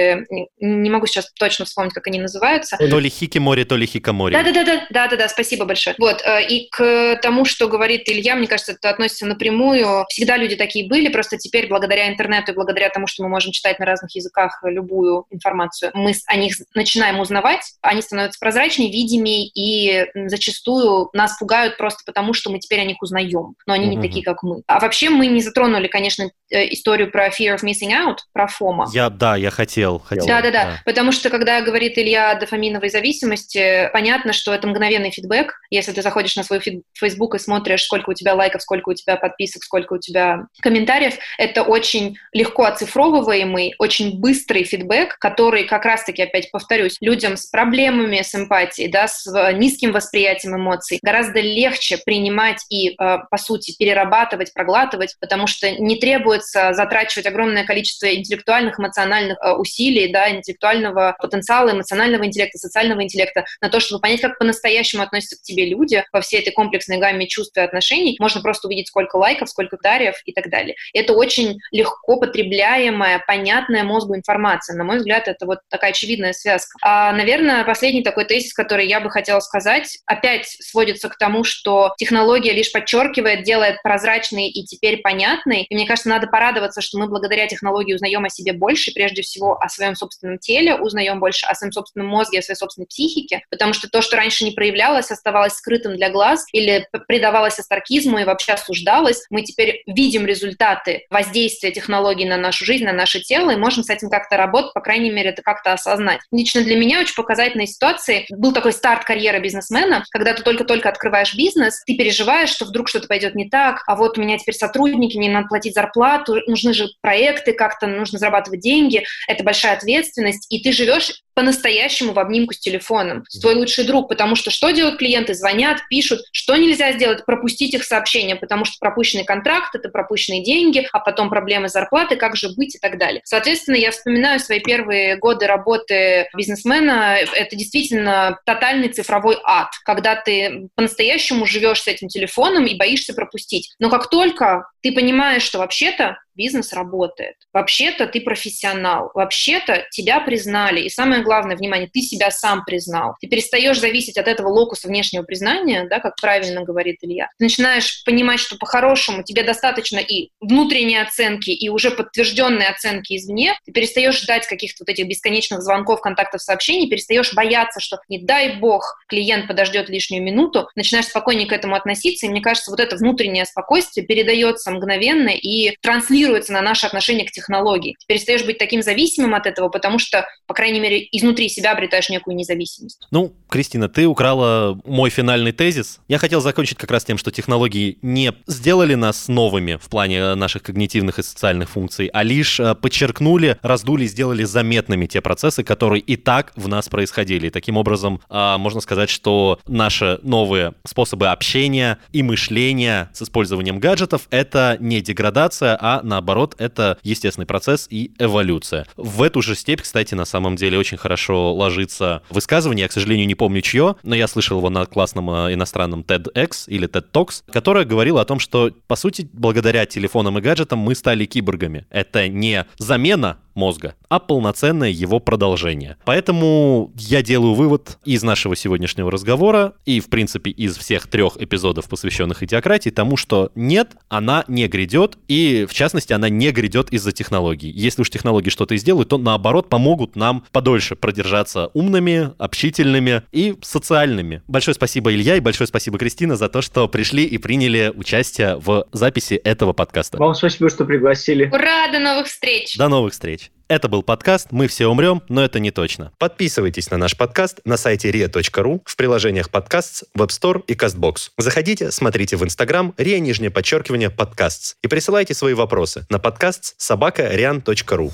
не могу сейчас точно вспомнить, как они называются. То ли хикимори, то ли хикамори. Да-да-да, да-да-да, спасибо большое. Вот, и к тому, что говорит Илья, мне кажется, это относится напрямую. Всегда люди такие были, просто теперь благодаря интернету и благодаря тому, что мы можем читать на разных языках любую информацию, мы о них начинаем узнавать, они становятся прозрачнее, видимее, и зачастую нас пугают просто потому, что мы теперь о них узнаем, но они mm-hmm. не такие, как мы. А вообще мы не затронули, конечно, э, историю про fear of missing out, про фома. Я, да, я хотел, хотел. Да-да-да, потому что, когда говорит Илья о дофаминовой зависимости, понятно, что это мгновенный фидбэк. Если ты заходишь на свой Facebook и смотришь, сколько у тебя лайков, сколько у тебя подписок, сколько у тебя комментариев, это очень легко оцифровываемый, очень быстрый фидбэк, который как раз-таки, опять повторюсь, людям с проблемами с эмпатией, да, с низким восприятием эмоций гораздо легче принимать и, э, по сути, перерабатывать, проглатывать, потому что не требуется затрачивать огромное количество интеллектуальных, эмоциональных э, усилий, да, интеллектуального потенциала, эмоционального интеллекта, социального интеллекта на то, чтобы понять, как по-настоящему относятся к тебе люди во всей этой комплексной гамме чувств и отношений. Можно просто увидеть, сколько лайков, сколько дарьев и так далее. Это очень легко потребляемая, понятная мозгу информация. На мой взгляд, это вот такая очевидная связка. А, наверное, последний такой тезис, который я бы хотела сказать, опять сводится к тому, что технология лишь подчеркивает, делает прозрачной и теперь понятной. И мне кажется, надо порадоваться, что мы благодаря технологии узнаем о себе больше, прежде всего о своем собственном теле, узнаем больше о своем собственном мозге, о своей собственной психике, потому что то, что раньше не проявлялось, оставалось скрытым для глаз или придавалось астаркизму и вообще осуждалось, мы теперь видим результаты воздействия технологий на нашу жизнь, на наше тело, и можем с этим как-то работать, по крайней мере, это как-то осознать. Лично для меня очень показательной ситуации был такой старт карьеры бизнесмена, когда ты только-только открываешь бизнес, ты переживаешь, что вдруг что-то пойдет не так, а вот у меня теперь сотрудники, мне надо платить зарплату, нужны же проекты, как-то нужно зарабатывать деньги, это большая ответственность, и ты живешь по-настоящему в обнимку с телефоном, с твой лучший друг, потому что что делают клиенты? Звонят, пишут, что нельзя сделать? Пропустить их сообщения, потому что пропущенный контракт — это пропущенные деньги, а потом проблемы зарплаты, как же быть и так далее. Соответственно, я вспоминаю свои первые годы работы бизнесмена. Это действительно тотальный цифровой ад, когда ты по-настоящему живешь с этим телефоном и боишься пропустить. Но как только ты понимаешь, что вообще-то бизнес работает. Вообще-то ты профессионал. Вообще-то тебя признали. И самое главное, внимание, ты себя сам признал. Ты перестаешь зависеть от этого локуса внешнего признания, да, как правильно говорит Илья. Ты начинаешь понимать, что по-хорошему тебе достаточно и внутренней оценки, и уже подтвержденной оценки извне. Ты перестаешь ждать каких-то вот этих бесконечных звонков, контактов, сообщений, перестаешь бояться, что не дай бог клиент подождет лишнюю минуту, начинаешь спокойнее к этому относиться, и мне кажется, вот это внутреннее спокойствие передается мгновенно и транслируется на наше отношение к технологии. Ты перестаешь быть таким зависимым от этого, потому что, по крайней мере, изнутри себя обретаешь некую независимость. Ну, Кристина, ты украла мой финальный тезис. Я хотел закончить как раз тем, что технологии не сделали нас новыми в плане наших когнитивных и социальных функций, а лишь э, подчеркнули, раздули, сделали заметными те процессы, которые и так в нас происходили. И таким образом, а, можно сказать, что наши новые способы общения и мышления с использованием гаджетов — это не деградация, а наоборот, это естественный процесс и эволюция. В эту же степь, кстати, на самом деле очень хорошо ложится высказывание, я, к сожалению, не помню чье, но я слышал его на классном э, иностранном TEDx или TED Talks, которое говорило о том, что, по сути, благодаря телефонам и гаджетам мы стали киборгами. Это не замена мозга, а полноценное его продолжение. Поэтому я делаю вывод из нашего сегодняшнего разговора и, в принципе, из всех трех эпизодов, посвященных идиократии, тому, что нет, она не грядет, и, в частности, она не грядет из-за технологий. Если уж технологии что-то и сделают, то, наоборот, помогут нам подольше продержаться умными, общительными и социальными. Большое спасибо, Илья, и большое спасибо, Кристина, за то, что пришли и приняли участие в записи этого подкаста. Вам спасибо, что пригласили. Ура, до новых встреч! До новых встреч! Это был подкаст «Мы все умрем, но это не точно». Подписывайтесь на наш подкаст на сайте ria.ru, в приложениях подкаст, Web Store и CastBox. Заходите, смотрите в Instagram ria, нижнее подчеркивание, подкастс и присылайте свои вопросы на подкаст собака.rian.ru.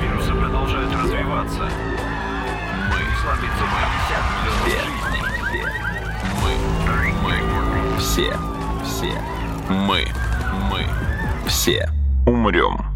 Вирусы продолжают Все, все, мы, мы, все умрем.